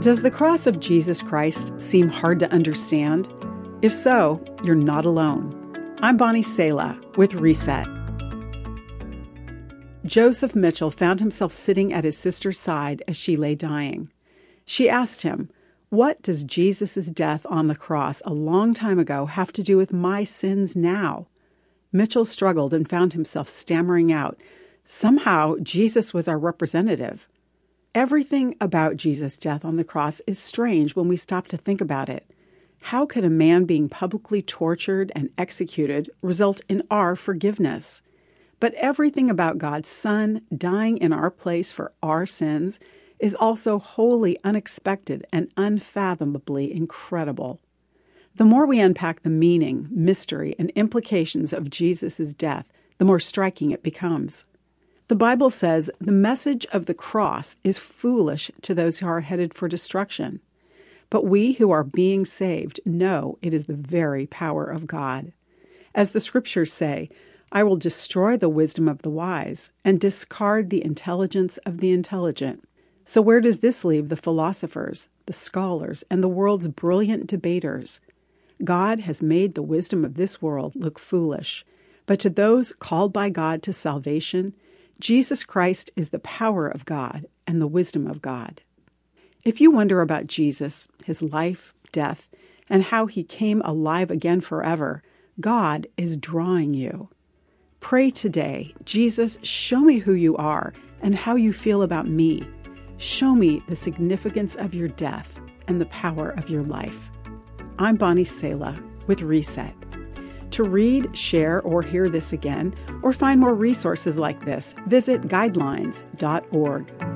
Does the cross of Jesus Christ seem hard to understand? If so, you're not alone. I'm Bonnie Sala with Reset. Joseph Mitchell found himself sitting at his sister's side as she lay dying. She asked him, What does Jesus' death on the cross a long time ago have to do with my sins now? Mitchell struggled and found himself stammering out, Somehow Jesus was our representative. Everything about Jesus' death on the cross is strange when we stop to think about it. How could a man being publicly tortured and executed result in our forgiveness? But everything about God's Son dying in our place for our sins is also wholly unexpected and unfathomably incredible. The more we unpack the meaning, mystery, and implications of Jesus' death, the more striking it becomes. The Bible says the message of the cross is foolish to those who are headed for destruction. But we who are being saved know it is the very power of God. As the scriptures say, I will destroy the wisdom of the wise and discard the intelligence of the intelligent. So, where does this leave the philosophers, the scholars, and the world's brilliant debaters? God has made the wisdom of this world look foolish, but to those called by God to salvation, Jesus Christ is the power of God and the wisdom of God. If you wonder about Jesus, his life, death, and how he came alive again forever, God is drawing you. Pray today, Jesus, show me who you are and how you feel about me. Show me the significance of your death and the power of your life. I'm Bonnie Sala with Reset. To read, share, or hear this again, or find more resources like this, visit guidelines.org.